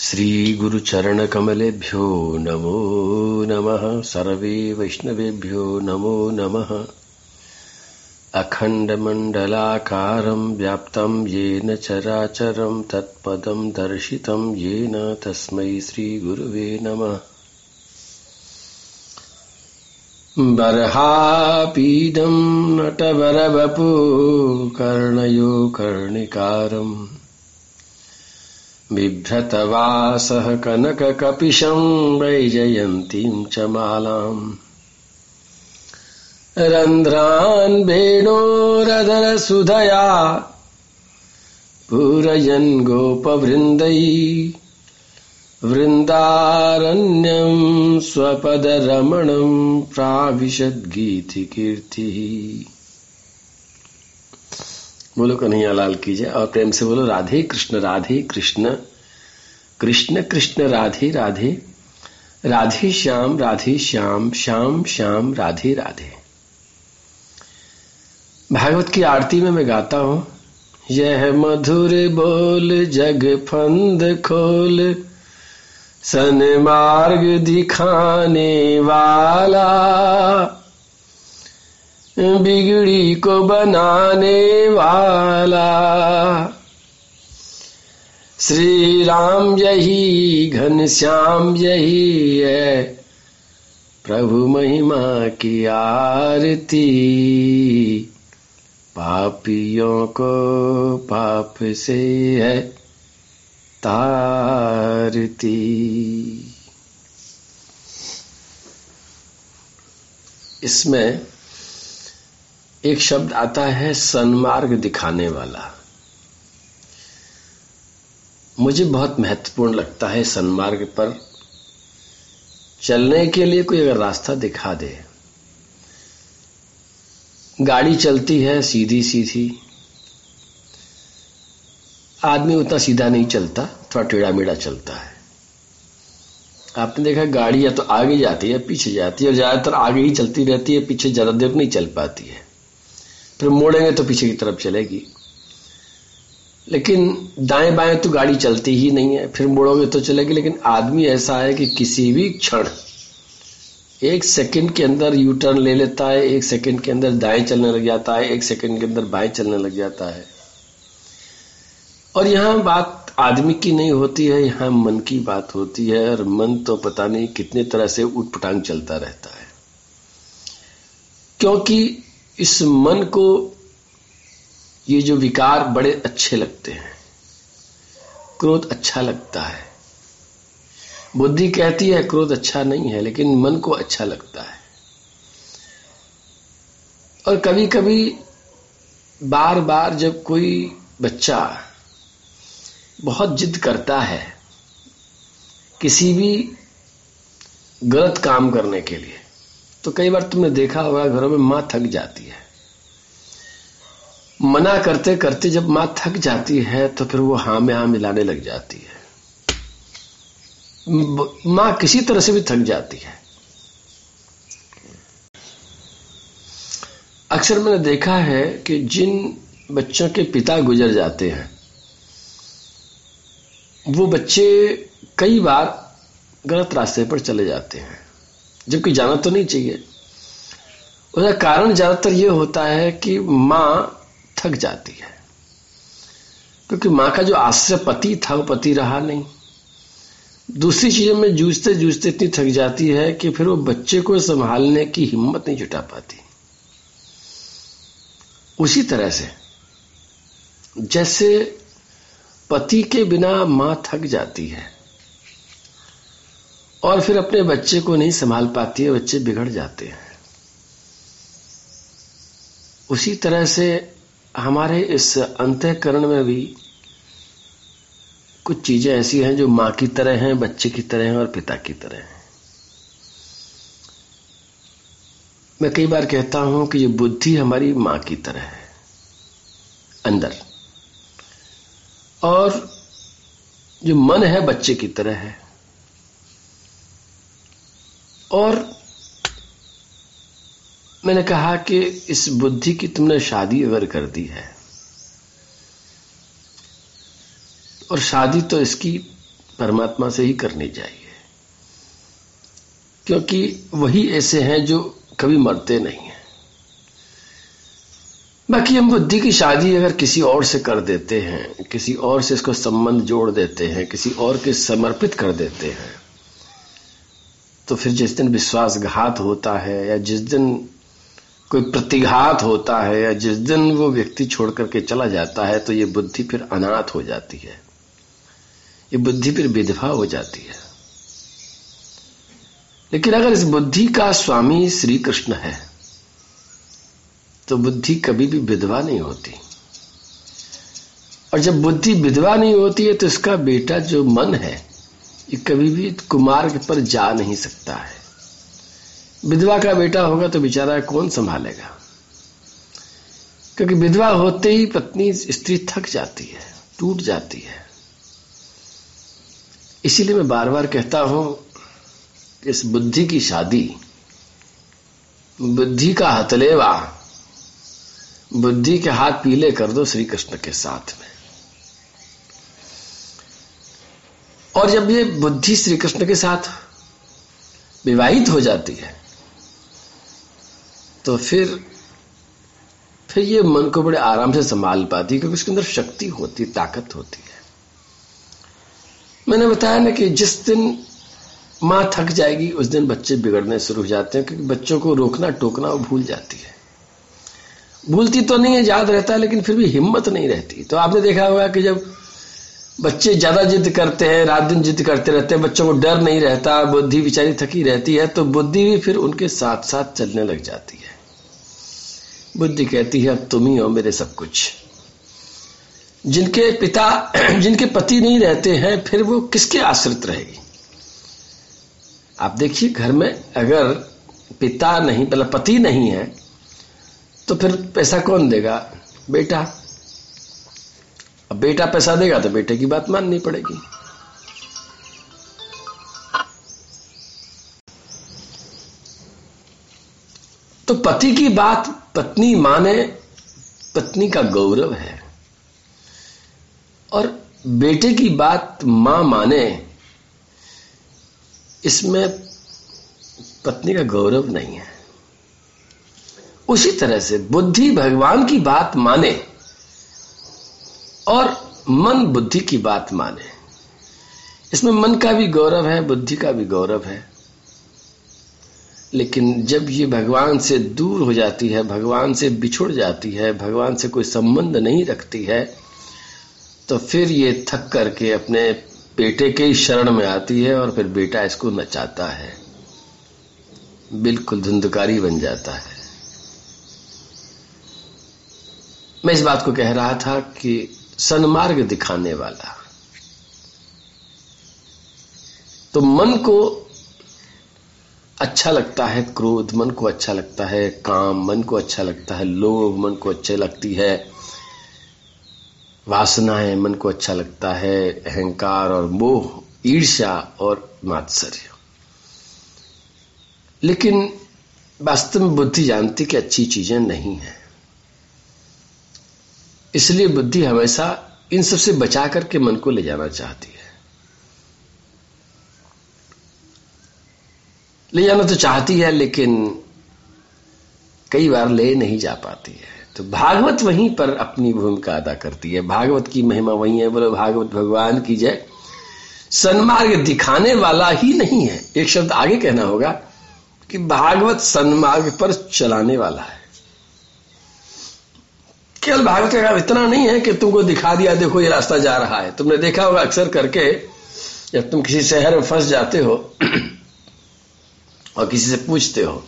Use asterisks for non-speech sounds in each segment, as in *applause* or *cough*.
श्रीगुरुचरणकमलेभ्यो नमो नमः। सर्वे वैष्णवेभ्यो नमो नमः। अखण्डमण्डलाकारं व्याप्तं येन चराचरं तत्पदं दर्शितं येन तस्मै श्रीगुरुवे नमः। बर्हापीडं नटवरवपु कर्णयो कर्णिकारम्। बिभ्रतवासः कनककपिशं वैजयन्तीं च मालाम्। रन्ध्रान् वेणोरधरसुधया पूरयन् गोपवृन्दै। वृन्दारण्यं स्वपदरमणं प्राविशद्गीतिकीर्तिः। बोलो कन्हैया लाल कीजिए। और प्रेम से बोलो, राधे कृष्ण राधे कृष्ण। कृष्ण कृष्ण, राधे राधे। राधे श्याम राधे श्याम श्याम श्याम, राधे राधे। भागवत की आरती में मैं गाता हूँ। यह मधुर बोल, जग फंद खोल। सन मार्ग दिखाने वाला। बिगड़ी को बनाने वाला। श्री राम यही, घन श्याम यही है। प्रभु महिमा की आरती, पापियों को पाप से है तारती। इसमें एक शब्द आता है सन्मार्ग दिखाने वाला। मुझे बहुत महत्वपूर्ण लगता है सन्मार्ग पर चलने के लिए कोई अगर रास्ता दिखा दे। गाड़ी चलती है सीधी सीधी आदमी उतना सीधा नहीं चलता, थोड़ा टेढ़ा मेढ़ा चलता है। आपने देखा गाड़ी या तो आगे जाती है, पीछे जाती है, और ज़्यादातर आगे ही चलती रहती है, पीछे ज़्यादा देर नहीं चल पाती है। फिर मोड़ेंगे तो पीछे की तरफ़ चलेगी। लेकिन दाएँ बाएँ तो गाड़ी चलती ही नहीं है, फिर मोड़ोगे तो चलेगी। लेकिन आदमी ऐसा है कि किसी भी क्षण, एक सेकंड के अंदर यू टर्न ले लेता है, एक सेकंड के अंदर दाएँ चलने लग जाता है, एक सेकंड के अंदर बाएँ चलने लग जाता है। और यहाँ बात आदमी की नहीं होती है, यहाँ मन की बात होती है, और मन तो पता नहीं कितने तरह से उठपटांग चलता रहता है। क्योंकि इस मन को ये जो विकार बड़े अच्छे लगते हैं, क्रोध अच्छा लगता है। बुद्धि कहती है क्रोध अच्छा नहीं है, लेकिन मन को अच्छा लगता है। और कभी कभी बार बार जब कोई बच्चा बहुत जिद करता है किसी भी गलत काम करने के लिए तो कई बार तुमने देखा होगा, घरों में माँ थक जाती है। मना करते करते जब माँ थक जाती है तो फिर वो हाँ में हाँ मिलाने लग जाती है। माँ किसी तरह से भी थक जाती है। अक्सर मैंने देखा है कि जिन बच्चों के पिता गुजर जाते हैं, वो बच्चे कई बार गलत रास्ते पर चले जाते हैं। जबकि जाना तो नहीं चाहिए। उसका कारण ज़्यादातर यह होता है कि माँ थक जाती है। क्योंकि माँ का जो आश्रय पति था, वो पति रहा नहीं। दूसरी चीज़ों में जूझते जूझते इतनी थक जाती है कि फिर वो बच्चे को संभालने की हिम्मत नहीं जुटा पाती। उसी तरह से, जैसे पति के बिना माँ थक जाती है और फिर अपने बच्चे को नहीं संभाल पाती है, बच्चे बिगड़ जाते हैं। उसी तरह से हमारे इस अंतकरण में भी कुछ चीज़ें ऐसी हैं जो माँ की तरह हैं, बच्चे की तरह हैं और पिता की तरह हैं। मैं कई बार कहता हूँ कि ये बुद्धि हमारी माँ की तरह है, अंदर। और जो मन है, बच्चे की तरह है। और मैंने कहा कि इस बुद्धि की तुमने शादी अगर कर दी है, और शादी तो इसकी परमात्मा से ही करनी चाहिए, क्योंकि वही ऐसे हैं जो कभी मरते नहीं हैं। बाकी हम बुद्धि की शादी अगर किसी और से कर देते हैं, किसी और से इसको संबंध जोड़ देते हैं, किसी और के समर्पित कर देते हैं तो फिर जिस दिन विश्वासघात होता है, या जिस दिन कोई प्रतिघात होता है, या जिस दिन वो व्यक्ति छोड़ करके चला जाता है तो ये बुद्धि फिर अनाथ हो जाती है। ये बुद्धि फिर विधवा हो जाती है। लेकिन अगर इस बुद्धि का स्वामी श्री कृष्ण है तो बुद्धि कभी भी विधवा नहीं होती। और जब बुद्धि विधवा नहीं होती है तो इसका बेटा जो मन है ये कभी भी कुमार्ग पर जा नहीं सकता है। विधवा का बेटा होगा तो बेचारा कौन संभालेगा? क्योंकि विधवा होते ही पत्नी स्त्री थक जाती है, टूट जाती है। इसीलिए मैं बार बार कहता हूँ कि इस बुद्धि की शादी, बुद्धि का हथलेवा, बुद्धि के हाथ पीले कर दो श्री कृष्ण के साथ में। और जब ये बुद्धि श्री कृष्ण के साथ विवाहित हो जाती है तो फिर फिर ये मन को बड़े आराम से संभाल पाती है, क्योंकि उसके अंदर शक्ति होती है ताकत होती है। मैंने बताया ना कि जिस दिन माँ थक जाएगी, उस दिन बच्चे बिगड़ने शुरू हो जाते हैं, क्योंकि बच्चों को रोकना, टोकना, वो भूल जाती है। भूलती तो नहीं है, याद रहता है, लेकिन फिर भी हिम्मत नहीं रहती। तो आपने देखा होगा कि जब बच्चे ज़्यादा जिद करते हैं, रात दिन जिद करते रहते हैं, बच्चों को डर नहीं रहता, बुद्धि बिचारी थकी रहती है तो बुद्धि भी फिर उनके साथ साथ चलने लग जाती है। बुद्धि कहती है, अब तुम ही हो मेरे सब कुछ। जिनके पिता, *clears throat* जिनके पति नहीं रहते हैं, फिर वो किसके आश्रित रहेगी? आप देखिए, घर में अगर पिता नहीं मतलब पति नहीं है तो फिर पैसा कौन देगा? बेटा अब बेटा पैसा देगा तो बेटे की बात माननी पड़ेगी। तो पति की बात पत्नी माने, पत्नी का गौरव है। और बेटे की बात माँ माने, इसमें पत्नी का गौरव नहीं है। उसी तरह से बुद्धि भगवान की बात माने और मन बुद्धि की बात माने। इसमें मन का भी गौरव है, बुद्धि का भी गौरव है। लेकिन जब ये भगवान से दूर हो जाती है, भगवान से बिछुड़ जाती है, भगवान से कोई संबंध नहीं रखती है तो फिर ये थक करके अपने बेटे के ही शरण में आती है और फिर बेटा इसको नचाता है। बिल्कुल धुंधकारी बन जाता है। मैं इस बात को कह रहा था कि सन्मार्ग दिखाने वाला। तो मन को अच्छा लगता है क्रोध, मन को अच्छा लगता है काम, मन को अच्छा लगता है लोभ, मन को अच्छे लगती है वासनाएँ, मन को अच्छा लगता है अहंकार और मोह, ईर्ष्या और मात्सर्य। लेकिन वास्तव में बुद्धि जानती कि अच्छी चीज़ें नहीं है। इसलिए बुद्धि हमेशा इन सबसे बचा करके मन को ले जाना चाहती है। ले जाना तो चाहती है, लेकिन कई बार ले नहीं जा पाती है। तो भागवत वहीं पर अपनी भूमिका अदा करती है। भागवत की महिमा वही है। बोलो, भागवत भगवान की जय। सन्मार्ग दिखाने वाला ही नहीं है। एक शब्द आगे कहना होगा कि भागवत सन्मार्ग पर चलाने वाला है। केवल भागवत का इतना नहीं है कि तुमको दिखा दिया, देखो ये रास्ता जा रहा है। तुमने देखा होगा अक्सर करके, जब तुम किसी शहर में फंस जाते हो और किसी से पूछते हो,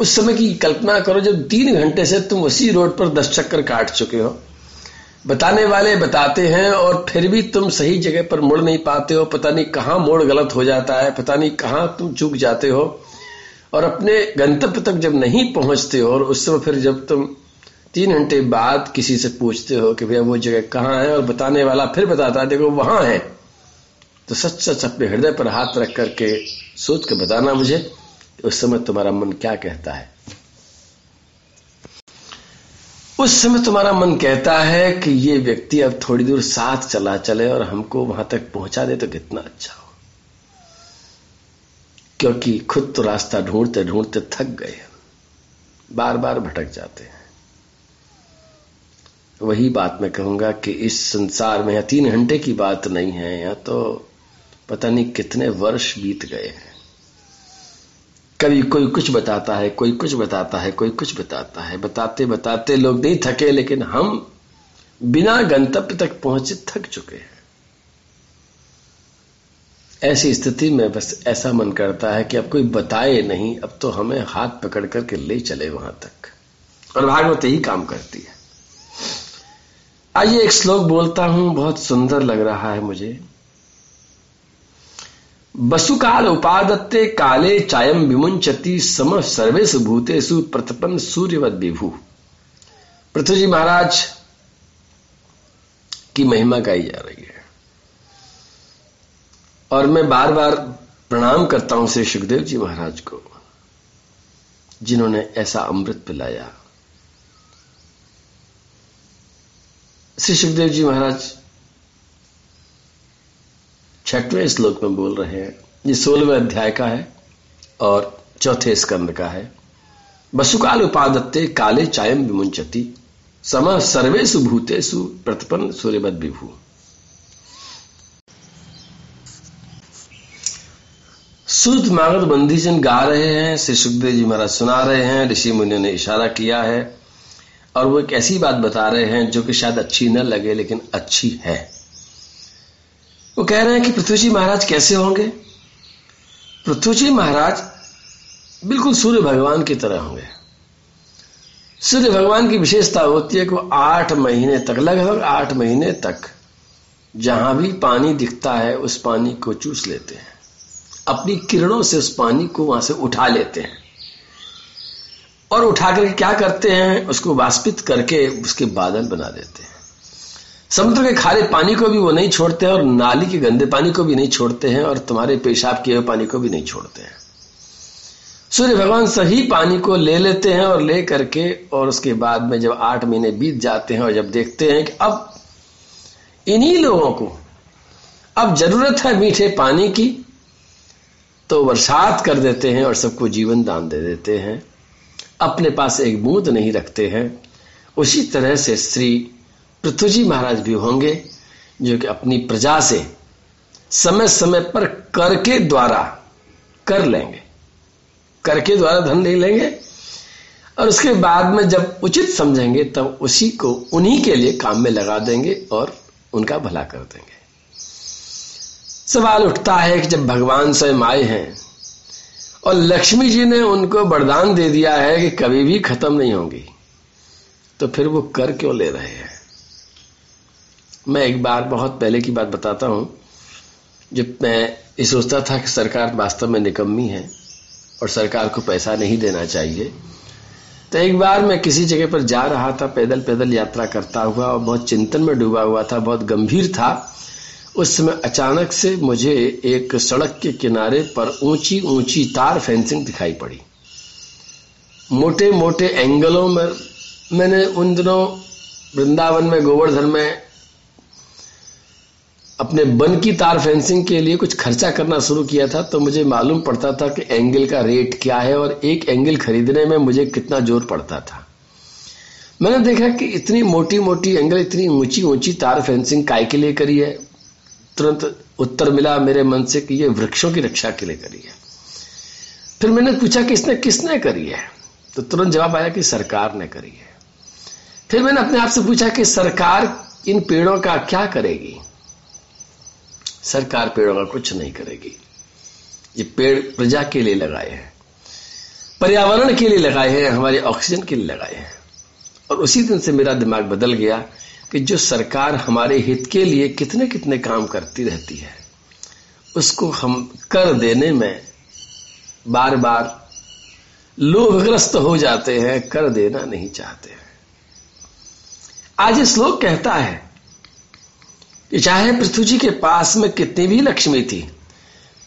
उस समय की कल्पना करो जब तीन घंटे से तुम उसी रोड पर दस चक्कर काट चुके हो। बताने वाले बताते हैं और फिर भी तुम सही जगह पर मुड़ नहीं पाते हो। पता नहीं कहाँ मोड़ गलत हो जाता है, पता नहीं कहाँ तुम चूक जाते हो। और अपने गंतव्य तक जब नहीं पहुँचते हो और उस समय फिर जब तुम तीन घंटे बाद किसी से पूछते हो कि भैया वो जगह कहाँ है और बताने वाला फिर बताता है, देखो वहाँ है। तो सच सच अपने हृदय पर हाथ रख करके सोच के बताना मुझे, उस समय तुम्हारा मन क्या कहता है? उस समय तुम्हारा मन कहता है कि ये व्यक्ति अब थोड़ी दूर साथ चला चले और हमको वहाँ तक पहुँचा दे तो कितना अच्छा हो। क्योंकि खुद तो रास्ता ढूंढते ढूंढते थक गए बार बार भटक जाते हैं। वही बात मैं कहूँगा कि इस संसार में या तीन घंटे की बात नहीं है, या तो पता नहीं कितने वर्ष बीत गए हैं। कभी कोई कुछ बताता है, कोई कुछ बताता है, कोई कुछ बताता है। बताते बताते लोग नहीं थके, लेकिन हम बिना गंतव्य तक पहुँचे, थक चुके हैं। ऐसी स्थिति में बस ऐसा मन करता है कि अब कोई बताए नहीं, अब तो हमें हाथ पकड़ करके ले चले वहाँ तक। और भागवत यही काम करती है। आइए एक श्लोक बोलता हूँ, बहुत सुंदर लग रहा है मुझे। वसुकाल उपादत्ते काले चायम विमुंचति सम सर्वेश भूतेषु प्रतपन सूर्यवत विभू पृथ्वी जी महाराज की महिमा गाई जा रही है। और मैं बार बार प्रणाम करता हूँ श्री सुखदेव जी महाराज को, जिन्होंने ऐसा अमृत पिलाया। श्री सुखदेव जी महाराज, छठवें श्लोक में बोल रहे हैं, ये सोलहवें अध्याय का है और चौथे स्कंद का है। वसुकाल उपादत्ते काले चायम विमुंचति सम सर्वेशु भूतेषु प्रतिपन्न सूर्यवद विभू। शुद्ध मागध बंदी जन गा रहे हैं, श्री सुखदेव जी महाराज सुना रहे हैं, ऋषि मुनि ने इशारा किया है। और वो एक ऐसी बात बता रहे हैं जो कि शायद अच्छी न लगे, लेकिन अच्छी है। वो कह रहे हैं कि पृथ्वी जी महाराज कैसे होंगे? पृथ्वी जी महाराज बिल्कुल सूर्य भगवान की तरह होंगे। सूर्य भगवान की विशेषता होती है कि वो आठ महीने तक, लगभग आठ महीने तक जहाँ भी पानी दिखता है, उस पानी को चूस लेते हैं। अपनी किरणों से उस पानी को वहाँ से उठा लेते हैं। और उठा करके क्या करते हैं, उसको वाष्पित करके उसके बादल बना देते हैं। समुद्र के खारे पानी को भी वो नहीं छोड़ते हैं और नाली के गंदे पानी को भी नहीं छोड़ते हैं और तुम्हारे पेशाब किए हुए पानी को भी नहीं छोड़ते हैं। सूर्य भगवान सही पानी को ले लेते हैं और ले करके और उसके बाद में जब आठ महीने बीत जाते हैं और जब देखते हैं कि अब इन्हीं लोगों को, अब ज़रूरत है मीठे पानी की तो बरसात कर देते हैं और सबको जीवन दान दे देते हैं। अपने पास एक बूंद नहीं रखते हैं। उसी तरह से श्री पृथ्वी महाराज भी होंगे, जो कि अपनी प्रजा से समय समय पर कर के द्वारा कर लेंगे। कर के द्वारा धन नहीं लेंगे। और उसके बाद में जब उचित समझेंगे, तब उसी को उन्हीं के लिए काम में लगा देंगे और उनका भला कर देंगे। सवाल उठता है कि जब भगवान स्वयं आए हैं और लक्ष्मी जी ने उनको वरदान दे दिया है कि कभी भी खत्म नहीं होगी। तो फिर वो कर क्यों ले रहे हैं? मैं एक बार बहुत पहले की बात बताता हूँ। जब मैं ये सोचता था कि सरकार वास्तव में निकम्मी है और सरकार को पैसा नहीं देना चाहिए तो एक बार मैं किसी जगह पर जा रहा था पैदल पैदल यात्रा करता हुआ और बहुत चिंतन में डूबा हुआ था, बहुत गंभीर था। उस समय अचानक से मुझे एक सड़क के किनारे पर ऊँची ऊँची तार फेंसिंग दिखाई पड़ी। मोटे मोटे एंगलों में मैंने उन दिनों वृंदावन में, गोवर्धन में अपने बन की तार फेंसिंग के लिए कुछ खर्चा करना शुरू किया था तो मुझे मालूम पड़ता था कि एंगल का रेट क्या है और एक एंगल खरीदने में मुझे कितना ज़ोर पड़ता था। मैंने देखा कि इतनी मोटी मोटी एंगल, इतनी ऊँची ऊँची तार फेंसिंग काय के लिए करी है? तुरंत उत्तर मिला मेरे मन से कि ये वृक्षों की रक्षा के लिए करी है। फिर मैंने पूछा कि इसने किसने करी है? तो तुरंत जवाब आया कि सरकार ने करी है। फिर मैंने अपने आप से पूछा कि सरकार इन पेड़ों का क्या करेगी? सरकार पेड़ों का कुछ नहीं करेगी। ये पेड़ प्रजा के लिए लगाए हैं, पर्यावरण के लिए लगाए हैं, हमारे ऑक्सीजन के लिए लगाए हैं। और उसी दिन से मेरा दिमाग बदल गया कि जो सरकार हमारे हित के लिए कितने कितने काम करती रहती है, उसको हम कर देने में बार बार लोभग्रस्त हो जाते हैं, कर देना नहीं चाहते हैं। आज श्लोक कहता है कि चाहे पृथ्वी जी के पास में कितनी भी लक्ष्मी थी,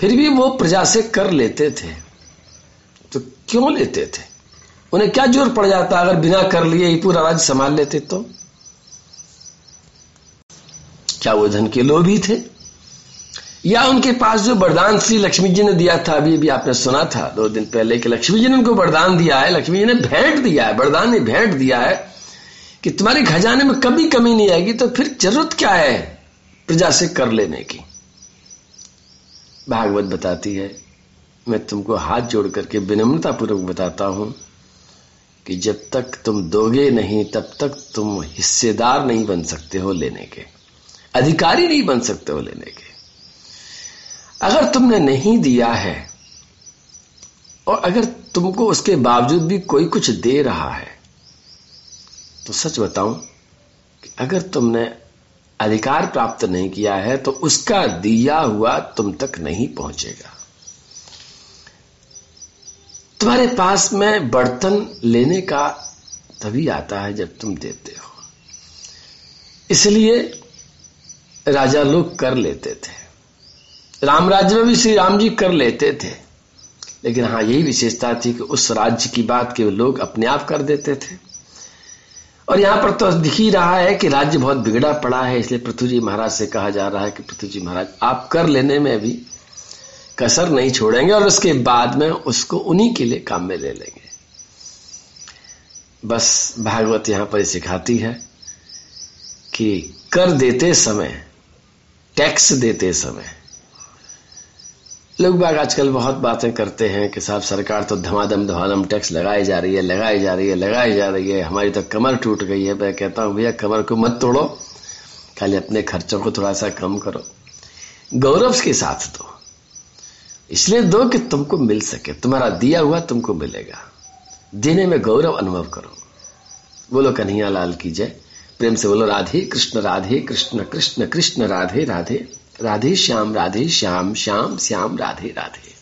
फिर भी वो प्रजा से कर लेते थे। तो क्यों लेते थे? उन्हें क्या ज़ोर पड़ जाता अगर बिना कर लिए ही पूरा राज्य संभाल लेते तो? क्या वो धन के लोभी थे? या उनके पास जो वरदान श्री लक्ष्मी जी ने दिया था, अभी अभी आपने सुना था, दो दिन पहले कि लक्ष्मी जी ने उनको वरदान दिया है, लक्ष्मी जी ने भेंट दिया है, वरदान ने भेंट दिया है कि तुम्हारे खजाने में कभी कमी नहीं आएगी तो फिर ज़रूरत क्या है प्रजा से कर लेने की? भागवत बताती है, मैं तुमको हाथ जोड़ करके विनम्रता पूर्वक बताता हूँ कि जब तक तुम दोगे नहीं, तब तक तुम हिस्सेदार नहीं बन सकते हो लेने के। अधिकारी नहीं बन सकते हो लेने के। अगर तुमने नहीं दिया है, और अगर तुमको उसके बावजूद भी कोई कुछ दे रहा है तो सच बताऊँ कि अगर तुमने अधिकार प्राप्त नहीं किया है तो उसका दिया हुआ तुम तक नहीं पहुंचेगा। तुम्हारे पास में बर्तन लेने का तभी आता है जब तुम देते हो। इसलिए राजा लोग कर लेते थे। राम राज्य में भी श्री राम जी कर लेते थे। लेकिन हाँ यही विशेषता थी कि उस राज्य की बात के लोग अपने आप कर देते थे। और यहाँ पर तो दिख ही रहा है कि राज्य बहुत बिगड़ा पड़ा है, इसलिए पृथ्वी जी महाराज से कहा जा रहा है कि पृथ्वी जी महाराज, आप कर लेने में भी कसर नहीं छोड़ेंगे और उसके बाद में उसको उन्हीं के लिए काम में ले लेंगे। बस भागवत यहाँ पर सिखाती है कि कर देते समय टैक्स देते समय। लोग बाग आजकल बहुत बातें करते हैं कि साहब सरकार तो धमाधम धमाधम टैक्स लगाई जा रही है, लगाई जा रही है, लगाई जा रही है। हमारी तो कमर टूट गई है। मैं कहता हूँ, भैया, कमर को मत तोड़ो। खाली अपने खर्चों को थोड़ा सा कम करो। गौरव के साथ दो। इसलिए दो कि तुमको मिल सके। तुम्हारा दिया हुआ तुमको मिलेगा। देने में गौरव अनुभव करो। बोलो कन्हैया लाल की जय। प्रेम से बोलो, राधे कृष्ण राधे कृष्ण कृष्ण कृष्ण, राधे राधे राधे श्याम राधे श्याम श्याम श्याम, राधे राधे।